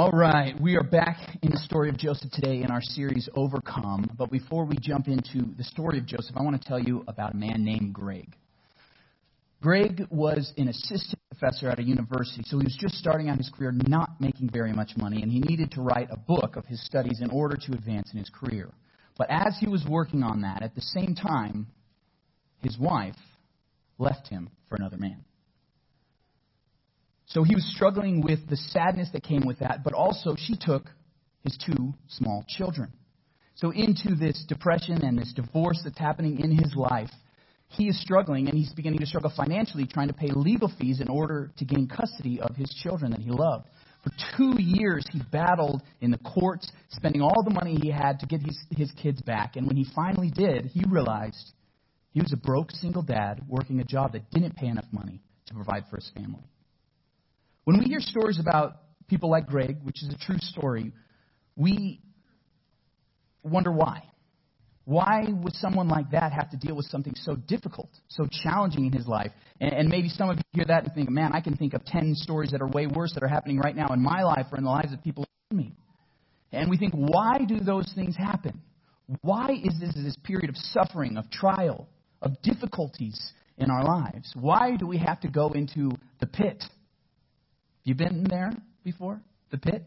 All right, we are back in the story of Joseph today in our series Overcome. But before we jump into the story of Joseph, I want to tell you about a man named Greg. Greg was an assistant professor at a university, so he was just starting out his career, not making very much money, and he needed to write a book of his studies in order to advance in his career. But as he was working on that, at the same time, his wife left him for another man. So he was struggling with the sadness that came with that, but also she took his two small children. So into this depression and this divorce that's happening in his life, he is struggling and he's beginning to struggle financially trying to pay legal fees in order to gain custody of his children that he loved. For two years, he battled in the courts, spending all the money he had to get his, his kids back. And when he finally did, he realized he was a broke single dad working a job that didn't pay enough money to provide for his family. When we hear stories about people like Greg, which is a true story, we wonder why. Why would someone like that have to deal with something so difficult, so challenging in his life? And, and, maybe some of you hear that and think, man, I can think of 10 stories that are way worse that are happening right now in my life or in the lives of people around me. And we think, why do those things happen? Why is this this period of suffering, of trial, of difficulties in our lives? Why do we have to go into the pit? You been there before? The pit?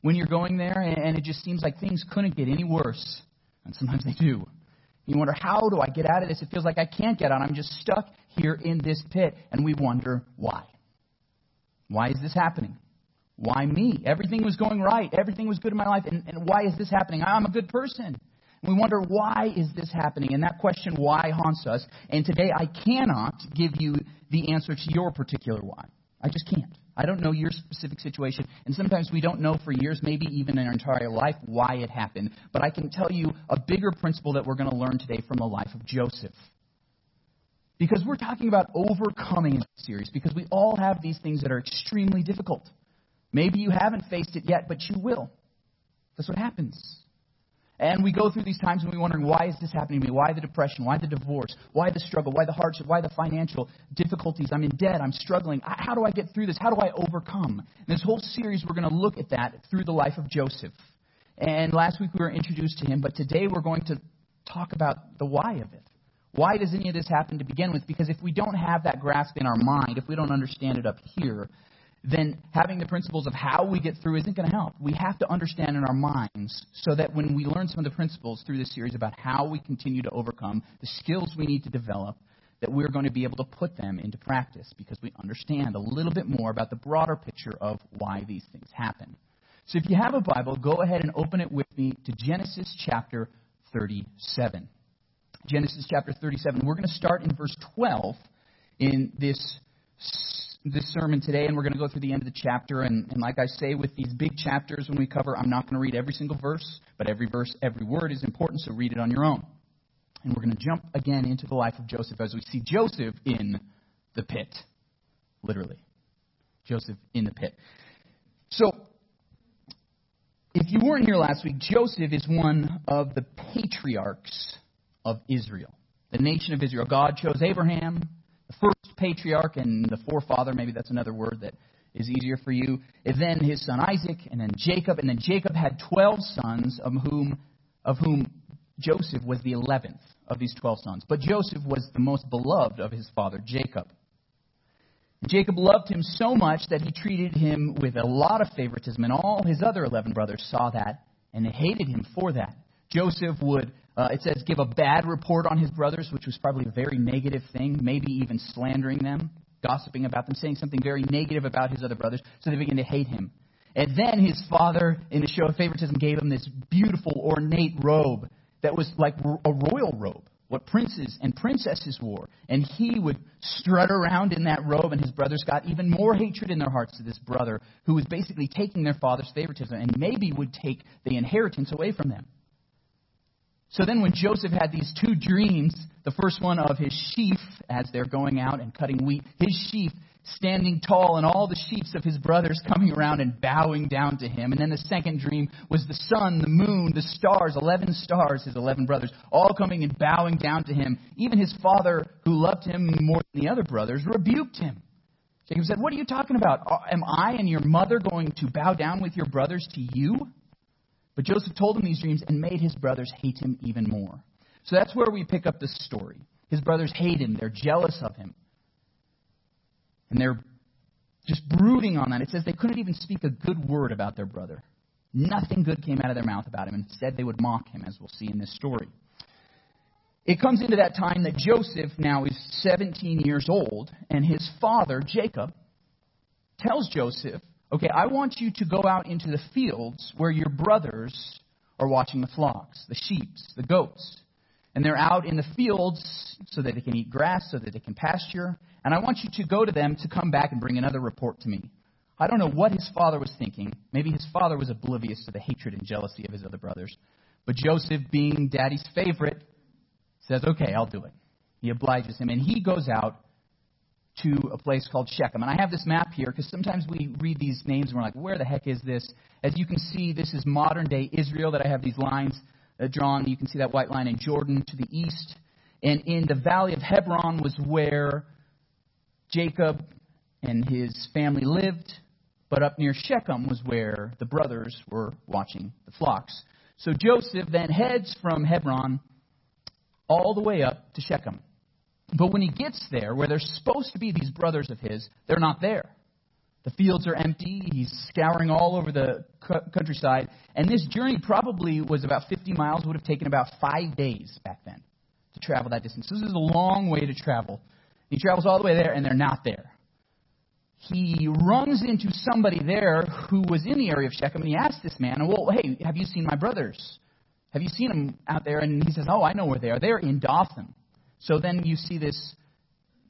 When you're going there and it just seems like things couldn't get any worse. And sometimes they do. You wonder, how do I get out of this? It feels like I can't get out. I'm just stuck here in this pit. And we wonder why. Why is this happening? Why me? Everything was going right. Everything was good in my life. And, and why is this happening? I'm a good person. And we wonder, why is this happening? And that question, why, haunts us. And today I cannot give you the answer to your particular why. I just can't. I don't know your specific situation, and sometimes we don't know for years, maybe even in our entire life, why it happened. But I can tell you a bigger principle that we're going to learn today from the life of Joseph. Because we're talking about overcoming in this series, because we all have these things that are extremely difficult. Maybe you haven't faced it yet, but you will. That's what happens. And we go through these times and we're wondering, why is this happening to me? Why the depression? Why the divorce? Why the struggle? Why the hardship? Why the financial difficulties? I'm in debt. I'm struggling. How do I get through this? How do I overcome? In this whole series, we're going to look at that through the life of Joseph. And last week we were introduced to him, but today we're going to talk about the why of it. Why does any of this happen to begin with? Because if we don't have that grasp in our mind, if we don't understand it up here, then having the principles of how we get through isn't going to help. We have to understand in our minds so that when we learn some of the principles through this series about how we continue to overcome, the skills we need to develop, that we're going to be able to put them into practice because we understand a little bit more about the broader picture of why these things happen. So if you have a Bible, go ahead and open it with me to Genesis chapter 37. Genesis chapter 37. We're going to start in verse 12 in this this sermon today, and we're going to go through the end of the chapter. And, and like I say, with these big chapters, when we cover, I'm not going to read every single verse, but every verse, every word is important, so read it on your own. And we're going to jump again into the life of Joseph as we see Joseph in the pit, literally. Joseph in the pit. So, if you weren't here last week, Joseph is one of the patriarchs of Israel, the nation of Israel. God chose Abraham, first patriarch and the forefather, maybe that's another word that is easier for you. And then his son Isaac, and then Jacob, and then Jacob had twelve sons, of whom of whom Joseph was the eleventh of these twelve sons. But Joseph was the most beloved of his father Jacob. Jacob loved him so much that he treated him with a lot of favoritism, and all his other eleven brothers saw that, and hated him for that. Joseph would uh, it says, give a bad report on his brothers, which was probably a very negative thing, maybe even slandering them, gossiping about them, saying something very negative about his other brothers, so they begin to hate him. And then his father, in a show of favoritism, gave him this beautiful, ornate robe that was like a royal robe, what princes and princesses wore. And he would strut around in that robe, and his brothers got even more hatred in their hearts to this brother who was basically taking their father's favoritism and maybe would take the inheritance away from them. So then, when Joseph had these two dreams, the first one of his sheaf as they're going out and cutting wheat, his sheaf standing tall, and all the sheaves of his brothers coming around and bowing down to him. And then the second dream was the sun, the moon, the stars, 11 stars, his 11 brothers, all coming and bowing down to him. Even his father, who loved him more than the other brothers, rebuked him, Jacob said, What are you talking about? Uh, am I and your mother going to bow down with your brothers to you? But Joseph told him these dreams and made his brothers hate him even more. So that's where we pick up the story. His brothers hate him, they're jealous of him. And they're just brooding on that. It says they couldn't even speak a good word about their brother. Nothing good came out of their mouth about him. Instead, they would mock him, as we'll see in this story. It comes into that time that Joseph now is 17 years old, and his father, Jacob, tells Joseph, Okay, I want you to go out into the fields where your brothers are watching the flocks, the sheep, the goats. And they're out in the fields so that they can eat grass, so that they can pasture. And I want you to go to them to come back and bring another report to me. I don't know what his father was thinking. Maybe his father was oblivious to the hatred and jealousy of his other brothers. But Joseph, being daddy's favorite, says, Okay, I'll do it. He obliges him, and he goes out to a place called Shechem. And I have this map here because sometimes we read these names and we're like, where the heck is this? As you can see, this is modern day Israel that I have these lines uh, drawn. You can see that white line in Jordan to the east. And in the valley of Hebron was where Jacob and his family lived. But up near Shechem was where the brothers were watching the flocks. So Joseph then heads from Hebron all the way up to Shechem. But when he gets there, where there's supposed to be these brothers of his, they're not there. The fields are empty. He's scouring all over the countryside. And this journey probably was about 50 miles, would have taken about five days back then to travel that distance. So this is a long way to travel. He travels all the way there, and they're not there he runs into somebody there who was in the area of Shechem, and he asks this man, Well, hey, have you seen my brothers? Have you seen them out there? And he says, Oh, I know where they are. They're in Dothan. So then you see this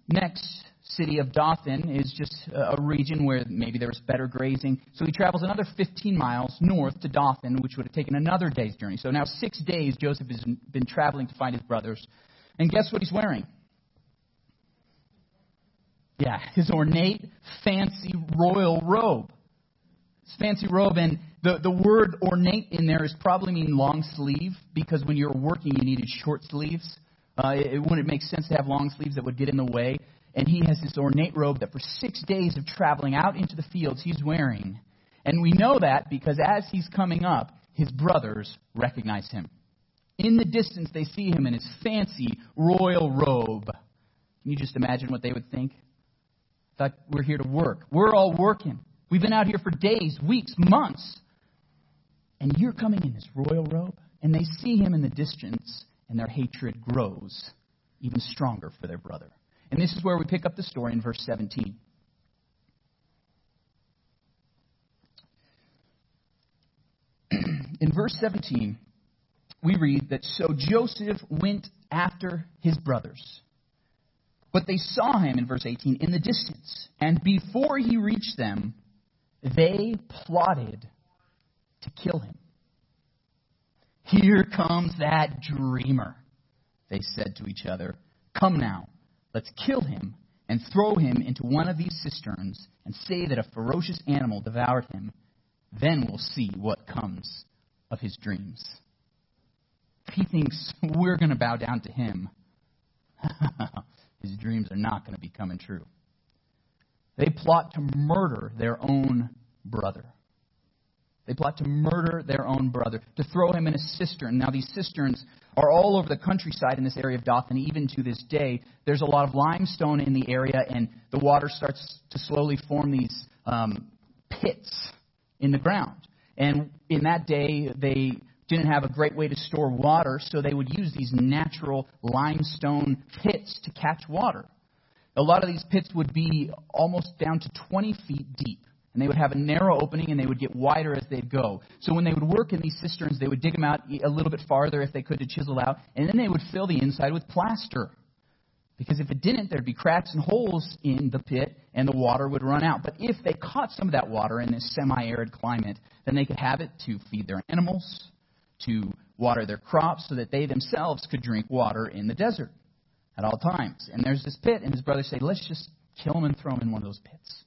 next city of Dothan is just a region where maybe there was better grazing. So he travels another 15 miles north to Dothan, which would have taken another day's journey. So now six days Joseph has been traveling to find his brothers. And guess what he's wearing? Yeah, his ornate, fancy royal robe. His fancy robe, and the, the word ornate in there is probably mean long sleeve because when you're working, you needed short sleeves. Uh, it, it wouldn't make sense to have long sleeves that would get in the way. And he has this ornate robe that for six days of traveling out into the fields he's wearing. And we know that because as he's coming up, his brothers recognize him. In the distance, they see him in his fancy royal robe. Can you just imagine what they would think? thought we're here to work. We're all working. We've been out here for days, weeks, months. And you're coming in this royal robe, and they see him in the distance, and their hatred grows even stronger for their brother. And this is where we pick up the story in verse 17. in verse 17, we read that so Joseph went after his brothers but they saw him, in verse 18, in the distance. And before he reached them, they plotted to kill him. Here comes that dreamer, they said to each other. Come now, let's kill him and throw him into one of these cisterns and say that a ferocious animal devoured him. Then we'll see what comes of his dreams. If He thinks we're going to bow down to him. his dreams are not going to be coming true. They plot to murder their own brother. They plot to murder their own brother, to throw him in a cistern. Now, these cisterns are all over the countryside in this area of Dothan, even to this day. There's a lot of limestone in the area, and the water starts to slowly form these um, pits in the ground. And in that day, they didn't have a great way to store water, so they would use these natural limestone pits to catch water. A lot of these pits would be almost down to 20 feet deep. And they would have a narrow opening and they would get wider as they'd go. So when they would work in these cisterns, they would dig them out a little bit farther if they could to chisel out. And then they would fill the inside with plaster. Because if it didn't, there'd be cracks and holes in the pit and the water would run out. But if they caught some of that water in this semi arid climate, then they could have it to feed their animals, to water their crops so that they themselves could drink water in the desert at all times. And there's this pit, and his brothers say, let's just kill him and throw him in one of those pits.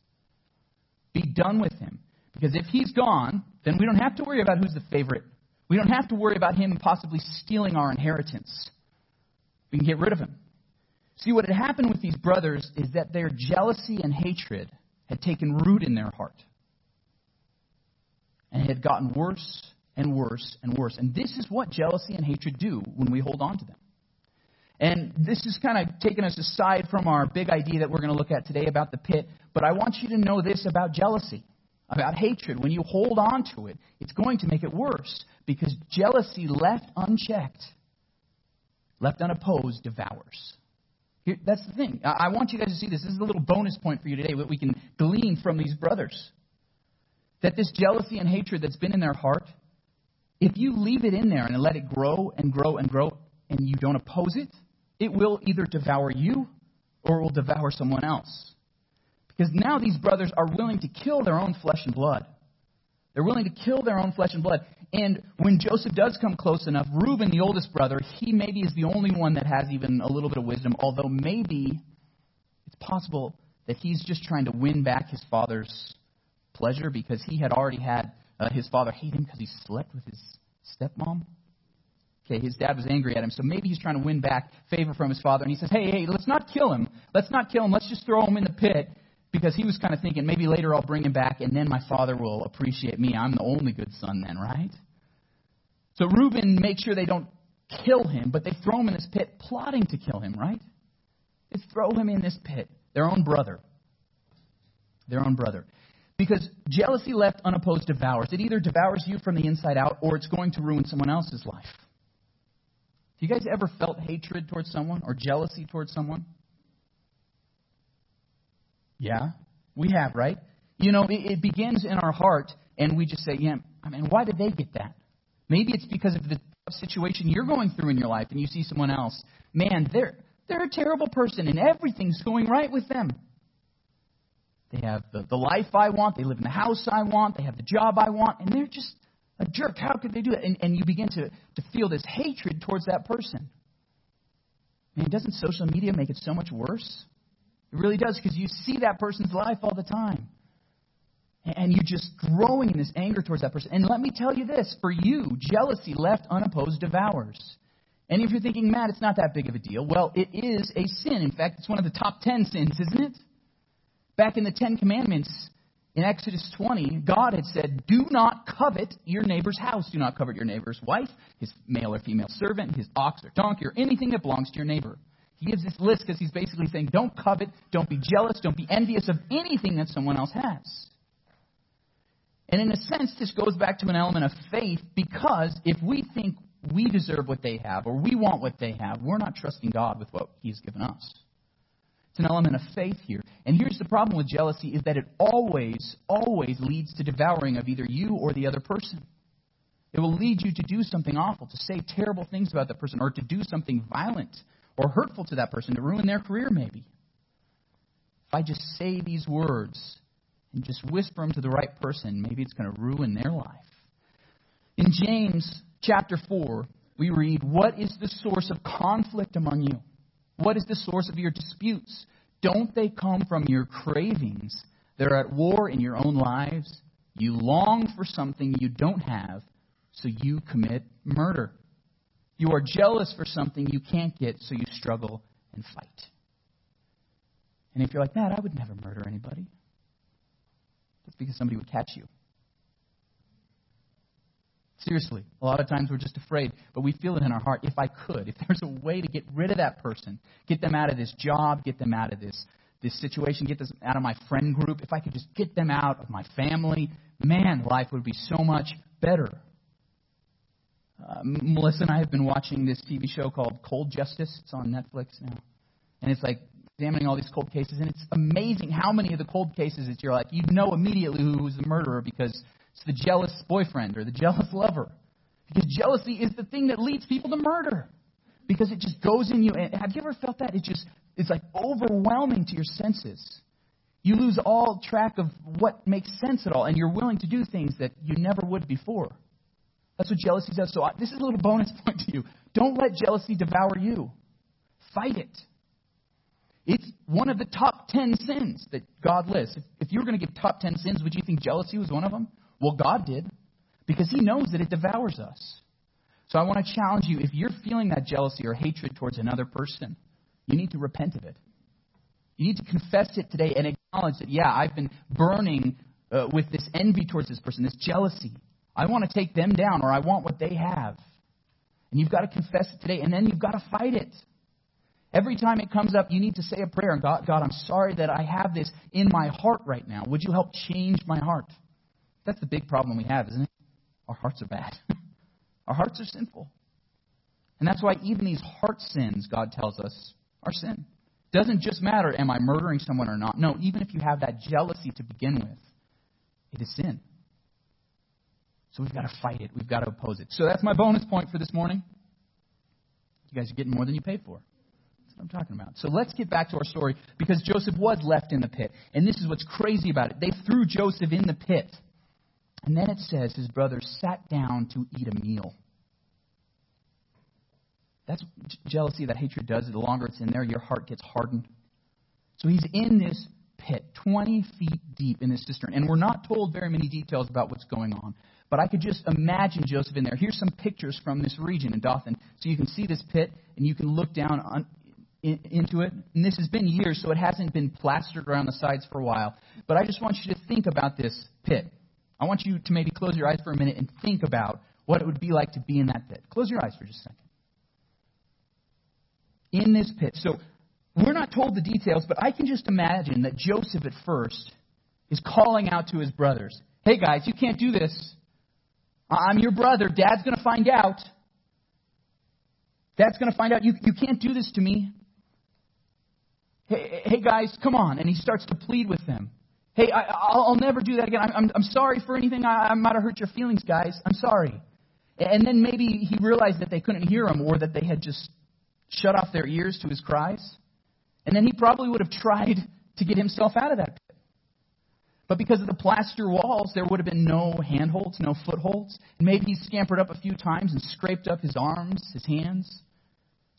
Be done with him. Because if he's gone, then we don't have to worry about who's the favorite. We don't have to worry about him possibly stealing our inheritance. We can get rid of him. See, what had happened with these brothers is that their jealousy and hatred had taken root in their heart. And it had gotten worse and worse and worse. And this is what jealousy and hatred do when we hold on to them. And this is kind of taking us aside from our big idea that we're going to look at today about the pit. But I want you to know this about jealousy, about hatred. When you hold on to it, it's going to make it worse because jealousy left unchecked, left unopposed, devours. Here, that's the thing. I, I want you guys to see this. This is a little bonus point for you today, what we can glean from these brothers. That this jealousy and hatred that's been in their heart, if you leave it in there and let it grow and grow and grow, and you don't oppose it, it will either devour you or it will devour someone else. Because now these brothers are willing to kill their own flesh and blood. They're willing to kill their own flesh and blood. And when Joseph does come close enough, Reuben, the oldest brother, he maybe is the only one that has even a little bit of wisdom, although maybe it's possible that he's just trying to win back his father's pleasure because he had already had uh, his father hate him because he slept with his stepmom. Okay, his dad was angry at him, so maybe he's trying to win back favor from his father. And he says, Hey, hey, let's not kill him. Let's not kill him. Let's just throw him in the pit. Because he was kind of thinking, maybe later I'll bring him back, and then my father will appreciate me. I'm the only good son then, right? So Reuben makes sure they don't kill him, but they throw him in this pit, plotting to kill him, right? They throw him in this pit, their own brother. Their own brother. Because jealousy left unopposed devours. It either devours you from the inside out or it's going to ruin someone else's life. You guys ever felt hatred towards someone or jealousy towards someone? Yeah, we have, right? You know, it, it begins in our heart, and we just say, yeah, I mean, why did they get that? Maybe it's because of the situation you're going through in your life, and you see someone else. Man, they're they're a terrible person, and everything's going right with them. They have the, the life I want, they live in the house I want, they have the job I want, and they're just a jerk. How could they do that? And, and you begin to, to feel this hatred towards that person. Man, doesn't social media make it so much worse? It really does because you see that person's life all the time. And you're just growing in this anger towards that person. And let me tell you this for you, jealousy left unopposed devours. And if you're thinking, Matt, it's not that big of a deal, well, it is a sin. In fact, it's one of the top 10 sins, isn't it? Back in the Ten Commandments, in Exodus 20, God had said, Do not covet your neighbor's house. Do not covet your neighbor's wife, his male or female servant, his ox or donkey, or anything that belongs to your neighbor. He gives this list because he's basically saying, Don't covet, don't be jealous, don't be envious of anything that someone else has. And in a sense, this goes back to an element of faith because if we think we deserve what they have or we want what they have, we're not trusting God with what He's given us. It's an element of faith here. And here's the problem with jealousy is that it always, always leads to devouring of either you or the other person. It will lead you to do something awful, to say terrible things about that person, or to do something violent or hurtful to that person, to ruin their career maybe. If I just say these words and just whisper them to the right person, maybe it's going to ruin their life. In James chapter 4, we read, What is the source of conflict among you? What is the source of your disputes? Don't they come from your cravings that are at war in your own lives? You long for something you don't have, so you commit murder. You are jealous for something you can't get, so you struggle and fight. And if you're like that, I would never murder anybody. That's because somebody would catch you. Seriously, a lot of times we're just afraid, but we feel it in our heart. If I could, if there's a way to get rid of that person, get them out of this job, get them out of this this situation, get them out of my friend group, if I could just get them out of my family, man, life would be so much better. Uh, Melissa and I have been watching this TV show called Cold Justice. It's on Netflix now, and it's like examining all these cold cases, and it's amazing how many of the cold cases that you're like you know immediately who was the murderer because it's the jealous boyfriend or the jealous lover. Because jealousy is the thing that leads people to murder. Because it just goes in you. And have you ever felt that? It just it's like overwhelming to your senses. You lose all track of what makes sense at all, and you're willing to do things that you never would before. That's what jealousy does. So this is a little bonus point to you. Don't let jealousy devour you. Fight it. It's one of the top 10 sins that God lists. If, if you were going to give top 10 sins, would you think jealousy was one of them? Well, God did, because He knows that it devours us. So I want to challenge you if you're feeling that jealousy or hatred towards another person, You need to repent of it. You need to confess it today and acknowledge that, yeah, I've been burning uh, with this envy towards this person, this jealousy. I want to take them down, or I want what they have. And you've got to confess it today, and then you've got to fight it. Every time it comes up, you need to say a prayer. God, God, I'm sorry that I have this in my heart right now. Would you help change my heart? That's the big problem we have, isn't it? Our hearts are bad. Our hearts are sinful. And that's why even these heart sins, God tells us, are sin. It doesn't just matter, am I murdering someone or not? No, even if you have that jealousy to begin with, it is sin. So we've got to fight it. We've got to oppose it. So that's my bonus point for this morning. You guys are getting more than you paid for. That's what I'm talking about. So let's get back to our story because Joseph was left in the pit. And this is what's crazy about it. They threw Joseph in the pit. And then it says his brothers sat down to eat a meal. That's jealousy, that hatred does. The longer it's in there, your heart gets hardened. So he's in this pit, 20 feet deep in this cistern. And we're not told very many details about what's going on. But I could just imagine Joseph in there. Here's some pictures from this region in Dothan. So you can see this pit, and you can look down on, in, into it. And this has been years, so it hasn't been plastered around the sides for a while. But I just want you to think about this pit. I want you to maybe close your eyes for a minute and think about what it would be like to be in that pit. Close your eyes for just a second. In this pit. So we're not told the details, but I can just imagine that Joseph at first is calling out to his brothers Hey guys, you can't do this. I'm your brother. Dad's going to find out. Dad's going to find out. You, you can't do this to me. Hey, hey, guys, come on. And he starts to plead with them. Hey, I, will I'll never do that again. I'm, I'm, I'm sorry for anything. I, I might have hurt your feelings, guys. I'm sorry. And then maybe he realized that they couldn't hear him or that they had just shut off their ears to his cries. And then he probably would have tried to get himself out of that pit. But because of the plaster walls, there would have been no handholds, no footholds. And maybe he scampered up a few times and scraped up his arms, his hands.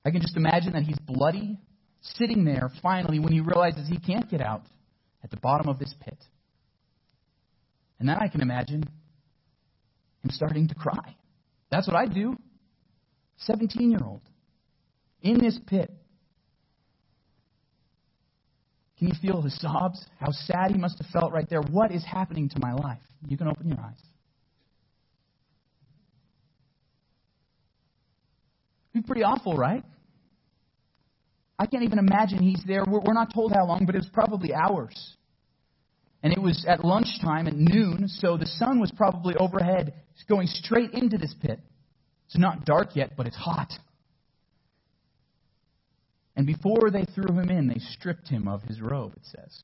I can just imagine that he's bloody, sitting there finally when he realizes he can't get out at the bottom of this pit. And then I can imagine him starting to cry. That's what I do. 17 year old in this pit. Can you feel his sobs? How sad he must have felt right there. What is happening to my life? You can open your eyes. It'd be pretty awful, right? I can't even imagine he's there. We're, not told how long, but it was probably hours. And it was at lunchtime at noon, so the sun was probably overhead, going straight into this pit. It's not dark yet, but it's hot. And before they threw him in, they stripped him of his robe, it says.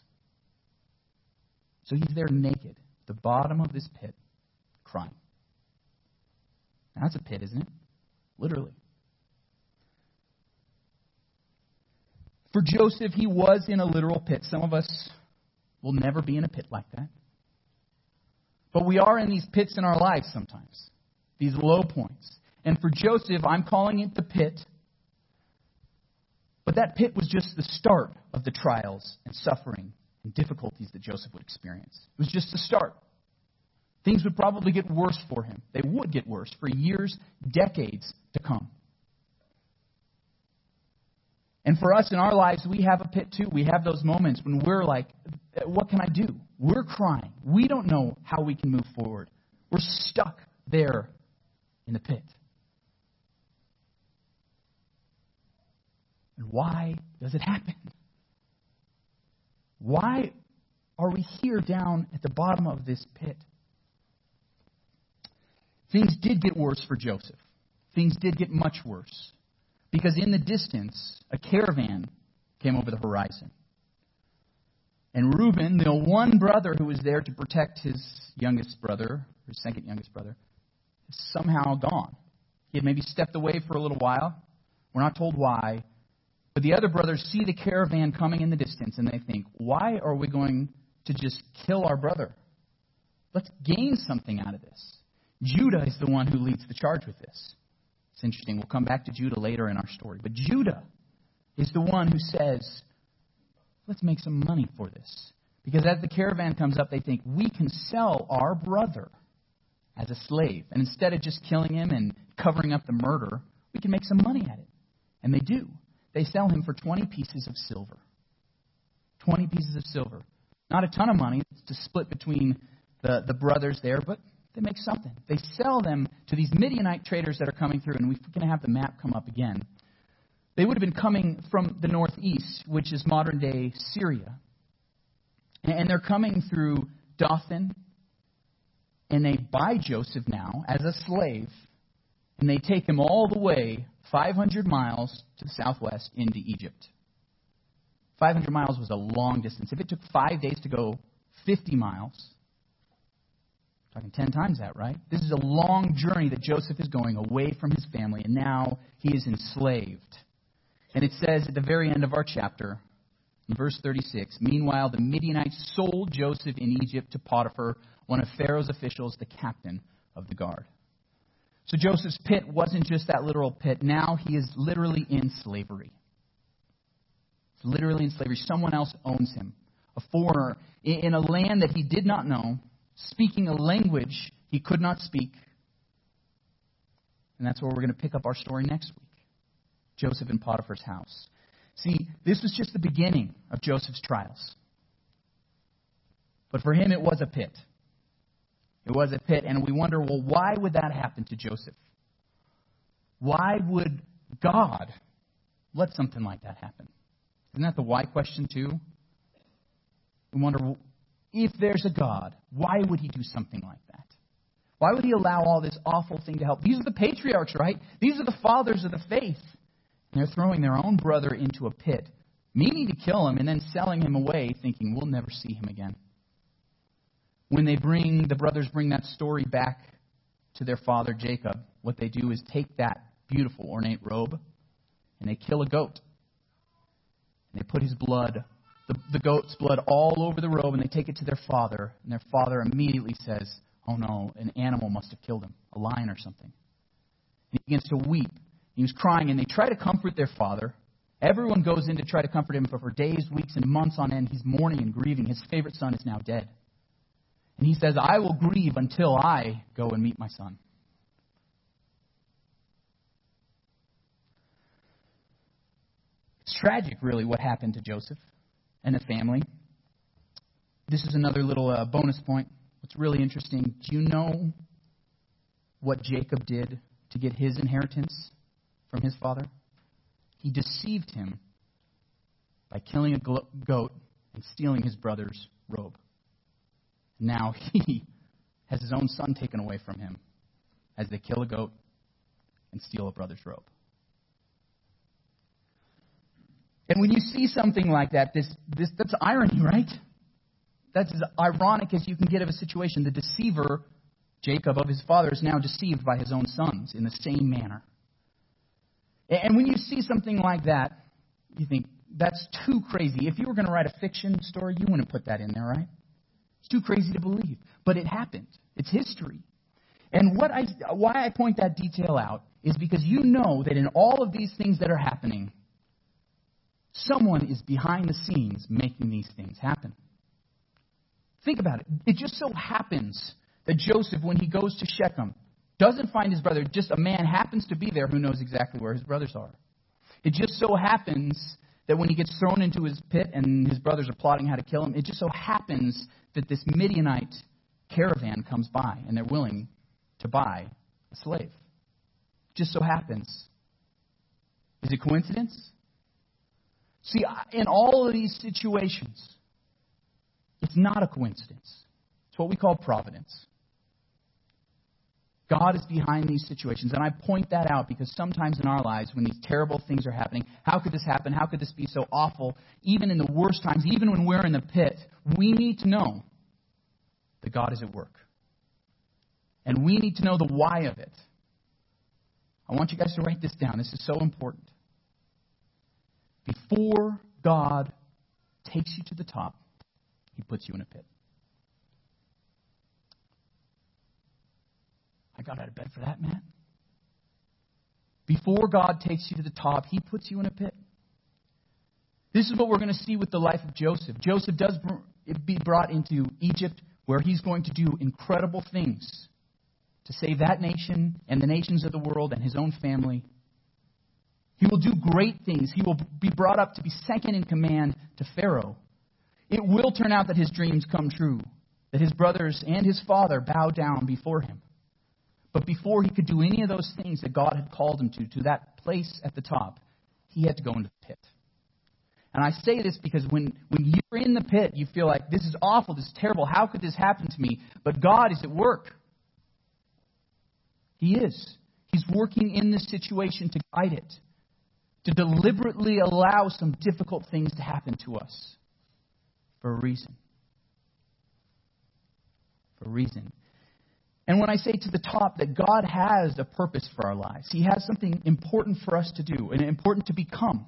So he's there naked, at the bottom of this pit, crying. Now, that's a pit, isn't it? Literally. For Joseph, he was in a literal pit. Some of us will never be in a pit like that. But we are in these pits in our lives sometimes, these low points. And for Joseph, I'm calling it the pit but that pit was just the start of the trials and suffering and difficulties that Joseph would experience. It was just the start. Things would probably get worse for him. They would get worse for years, decades to come. And for us in our lives, we have a pit too. We have those moments when we're like, what can I do? We're crying. We don't know how we can move forward. We're stuck there in the pit. And why does it happen? Why are we here down at the bottom of this pit? Things did get worse for Joseph. Things did get much worse. Because in the distance, a caravan came over the horizon. And Reuben, the one brother who was there to protect his youngest brother, his second youngest brother, is somehow gone. He had maybe stepped away for a little while. We're not told why. But the other brothers see the caravan coming in the distance and they think, why are we going to just kill our brother? Let's gain something out of this. Judah is the one who leads the charge with this. It's interesting. We'll come back to Judah later in our story. But Judah is the one who says, let's make some money for this. Because as the caravan comes up, they think, we can sell our brother as a slave. And instead of just killing him and covering up the murder, we can make some money at it. And they do. they sell him for 20 pieces of silver. 20 pieces of silver. Not a ton of money to split between the, the brothers there, but they make something. They sell them to these Midianite traders that are coming through, and we're going to have the map come up again. They would have been coming from the northeast, which is modern day Syria. And they're coming through Dothan, and they buy Joseph now as a slave, and they take him all the way 500 miles to the southwest into Egypt. 500 miles was a long distance. If it took five days to go 50 miles, talking 10 times that, right? This is a long journey that Joseph is going away from his family, and now he is enslaved. And it says at the very end of our chapter, in verse 36, meanwhile, the Midianites sold Joseph in Egypt to Potiphar, one of Pharaoh's officials, the captain of the guard. So Joseph's pit wasn't just that literal pit. Now he is literally in slavery. Literally in slavery. Someone else owns him, a foreigner, in a land that he did not know, speaking a language he could not speak. And that's where we're going to pick up our story next week Joseph in Potiphar's house. See, this was just the beginning of Joseph's trials. But for him, it was a pit. It was a pit, and we wonder, well, why would that happen to Joseph? Why would God let something like that happen? Isn't that the why question, too? We wonder, if there's a God, why would he do something like that? Why would he allow all this awful thing to help? These are the patriarchs, right? These are the fathers of the faith. And they're throwing their own brother into a pit, meaning to kill him, and then selling him away, thinking we'll never see him again. When they bring, the brothers bring that story back to their father Jacob, what they do is take that beautiful ornate robe and they kill a goat. And they put his blood, the, the goat's blood, all over the robe, and they take it to their father. And their father immediately says, Oh no, an animal must have killed him, a lion or something. And he begins to weep he was crying, and they try to comfort their father. Everyone goes in to try to comfort him, but for days, weeks, and months on end, he's mourning and grieving. His favorite son is now dead. And he says, I will grieve until I go and meet my son. It's tragic, really, what happened to Joseph and a family. This is another little uh, bonus point. What's really interesting do you know what Jacob did to get his inheritance? from his father? He deceived him by killing a goat and stealing his brother's robe. Now he has his own son taken away from him as they kill a goat and steal a brother's robe. And when you see something like that, this, this, that's irony, right? That's as ironic as you can get of a situation. The deceiver, Jacob, of his father, is now deceived by his own sons in the same manner. And when you see something like that, you think, that's too crazy. If you were going to write a fiction story, you wouldn't put that in there, right? It's too crazy to believe. But it happened. It's history. And what I, why I point that detail out is because you know that in all of these things that are happening, someone is behind the scenes making these things happen. Think about it. It just so happens that Joseph, when he goes to Shechem, doesn't find his brother, just a man happens to be there who knows exactly where his brothers are. It just so happens that when he gets thrown into his pit and his brothers are plotting how to kill him, it just so happens that this Midianite caravan comes by and they're willing to buy a slave. Just so happens. Is it coincidence? See, in all of these situations, it's not a coincidence. It's what we call providence. God is behind these situations. And I point that out because sometimes in our lives, when these terrible things are happening, how could this happen? How could this be so awful? Even in the worst times, even when we're in the pit, we need to know that God is at work. And we need to know the why of it. I want you guys to write this down. This is so important. Before God takes you to the top, he puts you in a pit. I got out of bed for that, man. Before God takes you to the top, he puts you in a pit. This is what we're going to see with the life of Joseph. Joseph does be brought into Egypt where he's going to do incredible things to save that nation and the nations of the world and his own family. He will do great things. He will be brought up to be second in command to Pharaoh. It will turn out that his dreams come true, that his brothers and his father bow down before him. But before he could do any of those things that God had called him to, to that place at the top, he had to go into the pit. And I say this because when, when you're in the pit, you feel like, this is awful, this is terrible, how could this happen to me? But God is at work. He is. He's working in this situation to guide it, to deliberately allow some difficult things to happen to us for a reason. For a reason. And when I say to the top that God has a purpose for our lives, He has something important for us to do and important to become.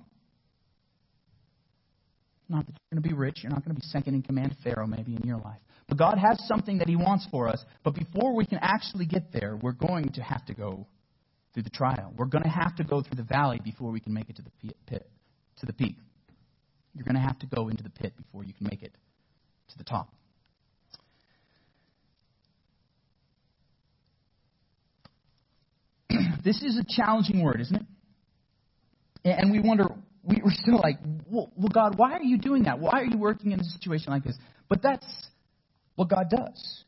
Not that you're going to be rich, you're not going to be second in command Pharaoh maybe in your life. But God has something that He wants for us. But before we can actually get there, we're going to have to go through the trial. We're going to have to go through the valley before we can make it to the pit, to the peak. You're going to have to go into the pit before you can make it to the top. this is a challenging word, isn't it? And we wonder, we're still like, well, God, why are you doing that? Why are you working in a situation like this? But that's what God does.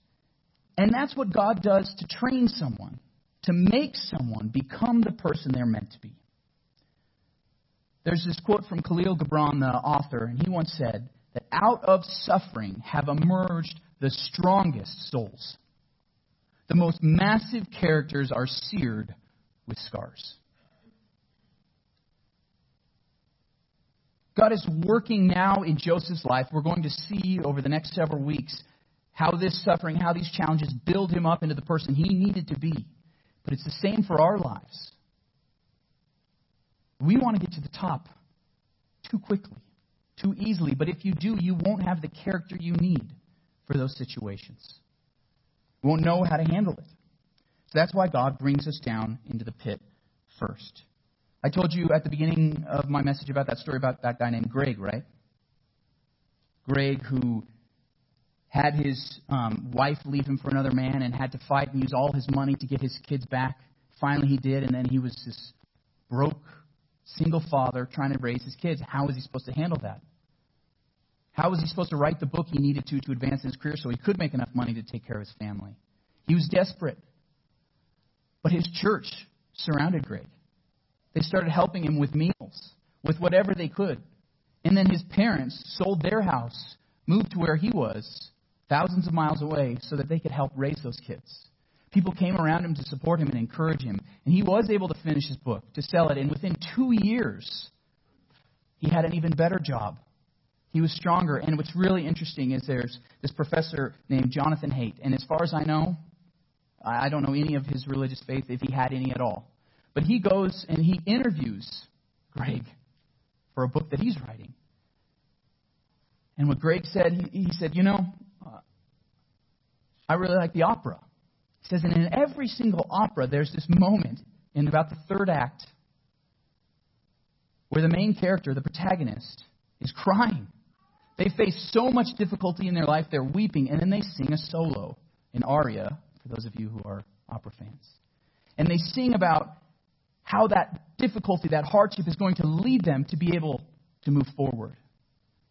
And that's what God does to train someone, to make someone become the person they're meant to be. There's this quote from Kahlil Gibran, the author, and he once said that out of suffering have emerged the strongest souls. The most massive characters are seared with scars. God is working now in Joseph's life. We're going to see over the next several weeks how this suffering, how these challenges build him up into the person he needed to be. But it's the same for our lives. We want to get to the top too quickly, too easily. But if you do, you won't have the character you need for those situations. You won't know how to handle it. So that's why God brings us down into the pit first. I told you at the beginning of my message about that story about that guy named Greg, right? Greg, who had his um, wife leave him for another man and had to fight and use all his money to get his kids back. Finally, he did, and then he was this broke, single father trying to raise his kids. How was he supposed to handle that? How was he supposed to write the book he needed to to advance in his career so he could make enough money to take care of his family? He was desperate. But his church surrounded Greg. They started helping him with meals, with whatever they could. And then his parents sold their house, moved to where he was, thousands of miles away, so that they could help raise those kids. People came around him to support him and encourage him. And he was able to finish his book, to sell it. And within two years, he had an even better job. He was stronger. And what's really interesting is there's this professor named Jonathan Haidt. And as far as I know, I don't know any of his religious faith, if he had any at all. But he goes and he interviews Greg for a book that he's writing. And what Greg said, he, he said, You know, I really like the opera. He says, and in every single opera, there's this moment in about the third act where the main character, the protagonist, is crying. They face so much difficulty in their life, they're weeping, and then they sing a solo, an aria, for those of you who are opera fans. And they sing about how that difficulty, that hardship is going to lead them to be able to move forward.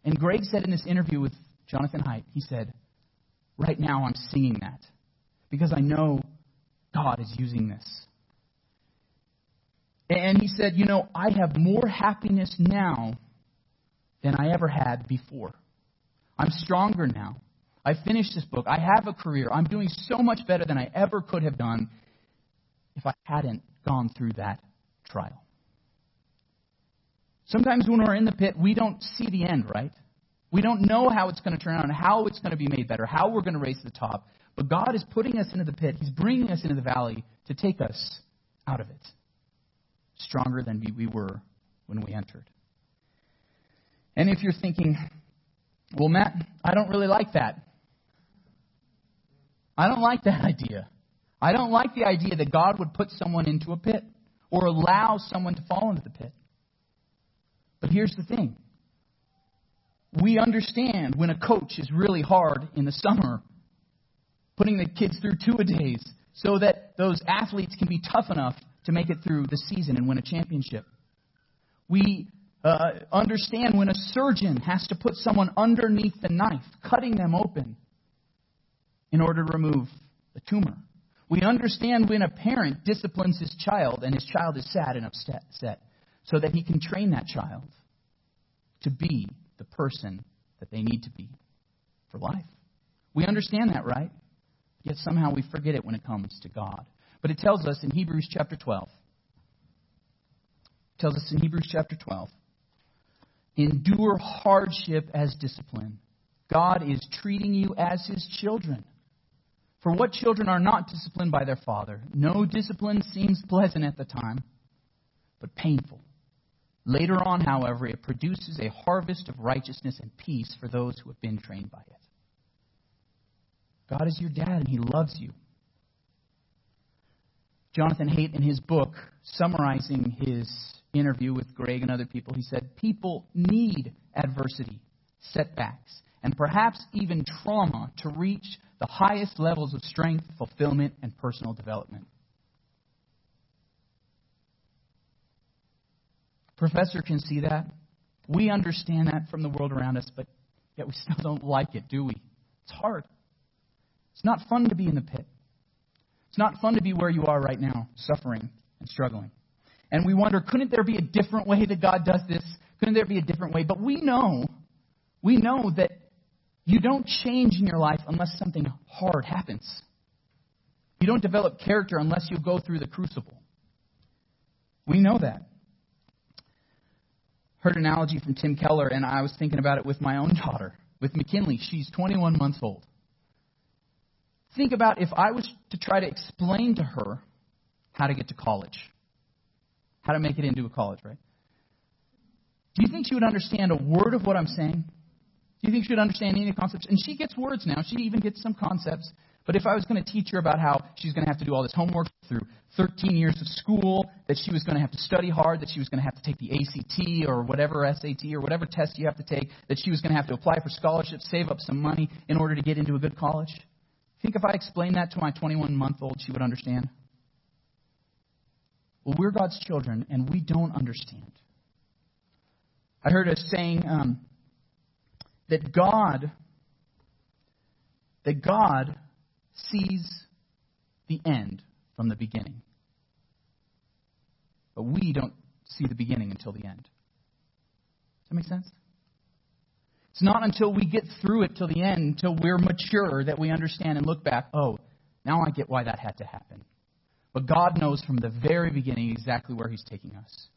And Greg said in this interview with Jonathan Haidt, he said, Right now I'm singing that because I know God is using this. And he said, You know, I have more happiness now than I ever had before. I'm stronger now. I finished this book. I have a career. I'm doing so much better than I ever could have done if I hadn't gone through that trial. Sometimes when we're in the pit, we don't see the end, right? We don't know how it's going to turn out, how it's going to be made better, how we're going to raise to the top. But God is putting us into the pit. He's bringing us into the valley to take us out of it, stronger than we were when we entered. And if you're thinking, well, Matt, I don't really like that. I don't like that idea. I don't like the idea that God would put someone into a pit or allow someone to fall into the pit. But here's the thing we understand when a coach is really hard in the summer, putting the kids through two a days so that those athletes can be tough enough to make it through the season and win a championship. We uh, understand when a surgeon has to put someone underneath the knife, cutting them open in order to remove the tumor. We understand when a parent disciplines his child and his child is sad and upset so that he can train that child to be the person that they need to be for life. We understand that, right? Yet somehow we forget it when it comes to God. But it tells us in Hebrews chapter 12. It tells us in Hebrews chapter 12. Endure hardship as discipline. God is treating you as his children. For what children are not disciplined by their father? No discipline seems pleasant at the time, but painful. Later on, however, it produces a harvest of righteousness and peace for those who have been trained by it. God is your dad, and he loves you. Jonathan Haidt, in his book, summarizing his interview with Greg and other people, he said, People need adversity, setbacks, and perhaps even trauma to reach the highest levels of strength, fulfillment, and personal development. Professor can see that. We understand that from the world around us, but yet we still don't like it, do we? It's hard. It's not fun to be in the pit. It's not fun to be where you are right now, suffering and struggling. And we wonder, couldn't there be a different way that God does this? Couldn't there be a different way? But we know, we know that you don't change in your life unless something hard happens. You don't develop character unless you go through the crucible. We know that. Heard an analogy from Tim Keller, and I was thinking about it with my own daughter, with McKinley. She's 21 months old. Think about if I was to try to explain to her how to get to college, how to make it into a college, right? Do you think she would understand a word of what I'm saying? Do you think she would understand any of the concepts? And she gets words now. She even gets some concepts. But if I was going to teach her about how she's going to have to do all this homework through 13 years of school, that she was going to have to study hard, that she was going to have to take the ACT or whatever SAT or whatever test you have to take, that she was going to have to apply for scholarships, save up some money in order to get into a good college, think if I explained that to my 21 month old, she would understand? Well, we're God's children, and we don't understand. I heard a saying um, that God that God sees the end from the beginning. But we don't see the beginning until the end. Does that make sense? It's not until we get through it till the end, until we're mature, that we understand and look back, oh, now I get why that had to happen. But God knows from the very beginning exactly where He's taking us.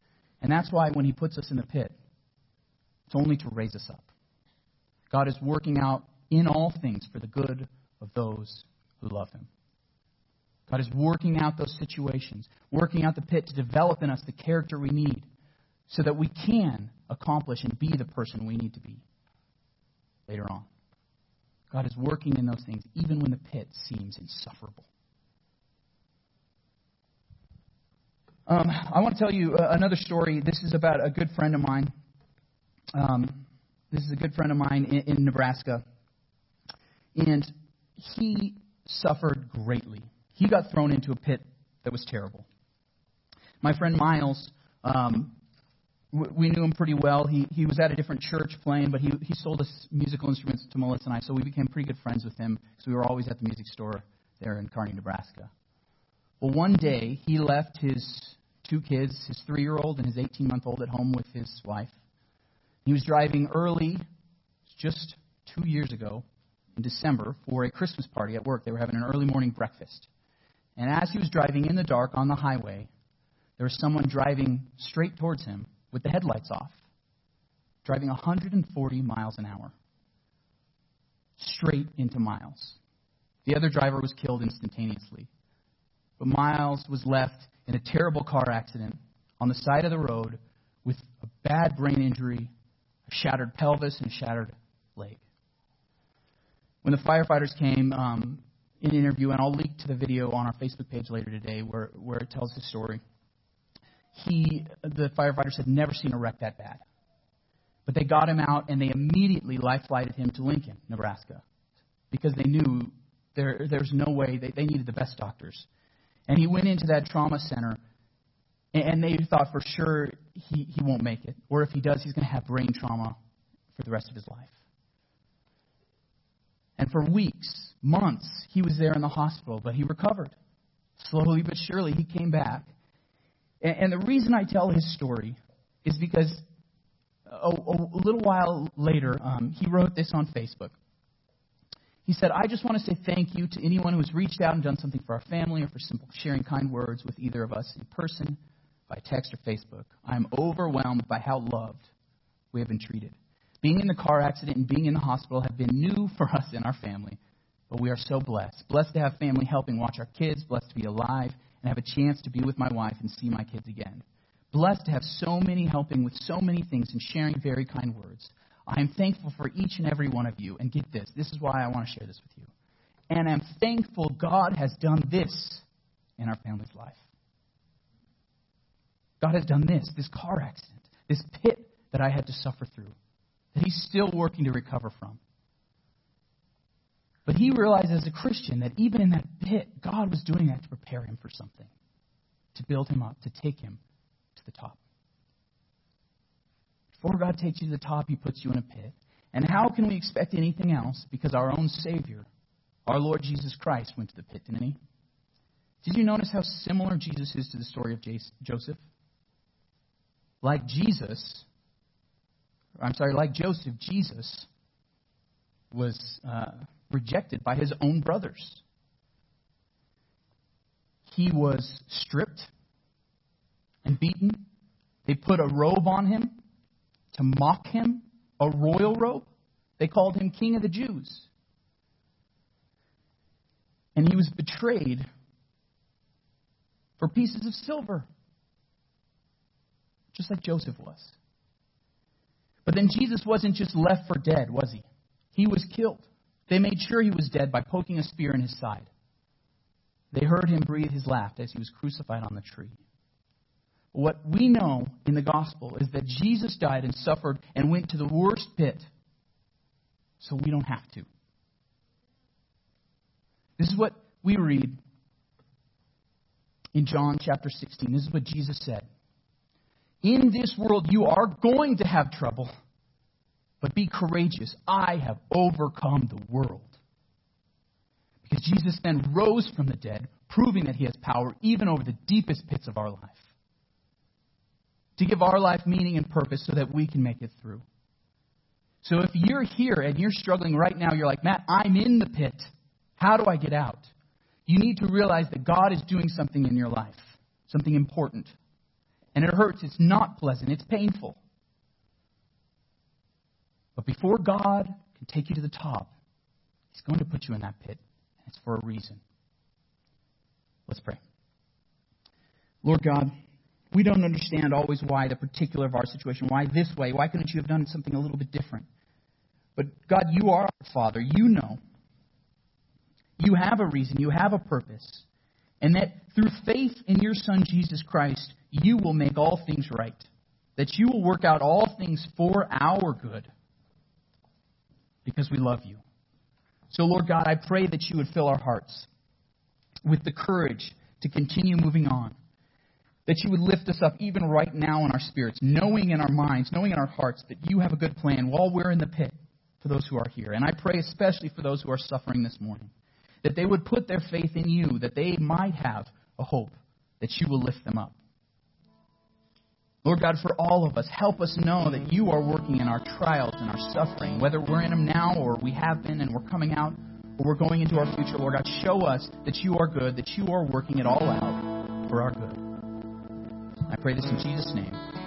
And that's why when He puts us in the pit, it's only to raise us up. God is working out in all things for the good of those who love him. God is working out those situations, working out the pit to develop in us the character we need so that we can accomplish and be the person we need to be later on. God is working in those things even when the pit seems insufferable. Um, I want to tell you uh, another story. This is about a good friend of mine. Um, this is a good friend of mine in, in Nebraska. And he suffered greatly. He got thrown into a pit that was terrible. My friend Miles, um, we knew him pretty well. He, he was at a different church playing, but he, he sold us musical instruments to Melissa and I, so we became pretty good friends with him because we were always at the music store there in Kearney, Nebraska. Well, one day he left his two kids, his three year old and his 18 month old, at home with his wife. He was driving early, just two years ago, in December, for a Christmas party at work. They were having an early morning breakfast. And as he was driving in the dark on the highway, there was someone driving straight towards him with the headlights off, driving 140 miles an hour, straight into Miles. The other driver was killed instantaneously. But Miles was left in a terrible car accident on the side of the road with a bad brain injury a shattered pelvis, and a shattered. When the firefighters came um, in an interview, and I'll link to the video on our Facebook page later today where, where it tells the story, he, the firefighters had never seen a wreck that bad. But they got him out, and they immediately life flighted him to Lincoln, Nebraska, because they knew there, there's no way, they, they needed the best doctors. And he went into that trauma center And they thought for sure he, he won't make it. Or if he does, he's going to have brain trauma for the rest of his life. And for weeks, months, he was there in the hospital, but he recovered. Slowly but surely, he came back. And, the reason I tell his story is because a, a little while later, um, he wrote this on Facebook. He said, I just want to say thank you to anyone who has reached out and done something for our family or for simple sharing kind words with either of us in person, by text, or Facebook. I am overwhelmed by how loved we have been treated. Being in the car accident and being in the hospital have been new for us and our family, but we are so blessed. Blessed to have family helping watch our kids, blessed to be alive and have a chance to be with my wife and see my kids again. Blessed to have so many helping with so many things and sharing very kind words. I am thankful for each and every one of you. And get this this is why I want to share this with you. And I'm thankful God has done this in our family's life. God has done this, this car accident, this pit that I had to suffer through, that He's still working to recover from. But he realized as a Christian that even in that pit, God was doing that to prepare him for something, to build him up, to take him to the top. Before God takes you to the top, He puts you in a pit. And how can we expect anything else? Because our own Savior, our Lord Jesus Christ, went to the pit, didn't He? Did you notice how similar Jesus is to the story of Joseph? Like Jesus, I'm sorry, like Joseph, Jesus was uh, rejected by his own brothers. He was stripped and beaten. They put a robe on him to mock him, a royal robe. They called him King of the Jews. And he was betrayed for pieces of silver, just like Joseph was. But then Jesus wasn't just left for dead, was he? He was killed. They made sure he was dead by poking a spear in his side. They heard him breathe his last as he was crucified on the tree. What we know in the gospel is that Jesus died and suffered and went to the worst pit so we don't have to. This is what we read in John chapter 16. This is what Jesus said. In this world you are going to have trouble, but be courageous. I have overcome the world. Because Jesus then rose from the dead, proving that he has power even over the deepest pits of our life to give our life meaning and purpose so that we can make it through. So if you're here and you're struggling right now, you're like, Matt, I'm in the pit. How do I get out? You need to realize that God is doing something in your life, something important. And it hurts. It's not pleasant. It's painful. But before God can take you to the top, He's going to put you in that pit. And it's for a reason. Let's pray. Lord God, we don't understand always why the particular of our situation, why this way, why couldn't you have done something a little bit different? But God, you are our Father. You know. You have a reason. You have a purpose. And that through faith in your Son, Jesus Christ, you will make all things right. That you will work out all things for our good. Because we love you. So, Lord God, I pray that you would fill our hearts with the courage to continue moving on that you would lift us up even right now in our spirits, knowing in our minds, knowing in our hearts that you have a good plan while we're in the pit for those who are here. And I pray especially for those who are suffering this morning, that they would put their faith in you, that they might have a hope that you will lift them up. Lord God, for all of us, help us know that you are working in our trials and our suffering, whether we're in them now or we have been and we're coming out or we're going into our future. Lord God, show us that you are good, that you are working it all out for our good. I pray this in Jesus' name.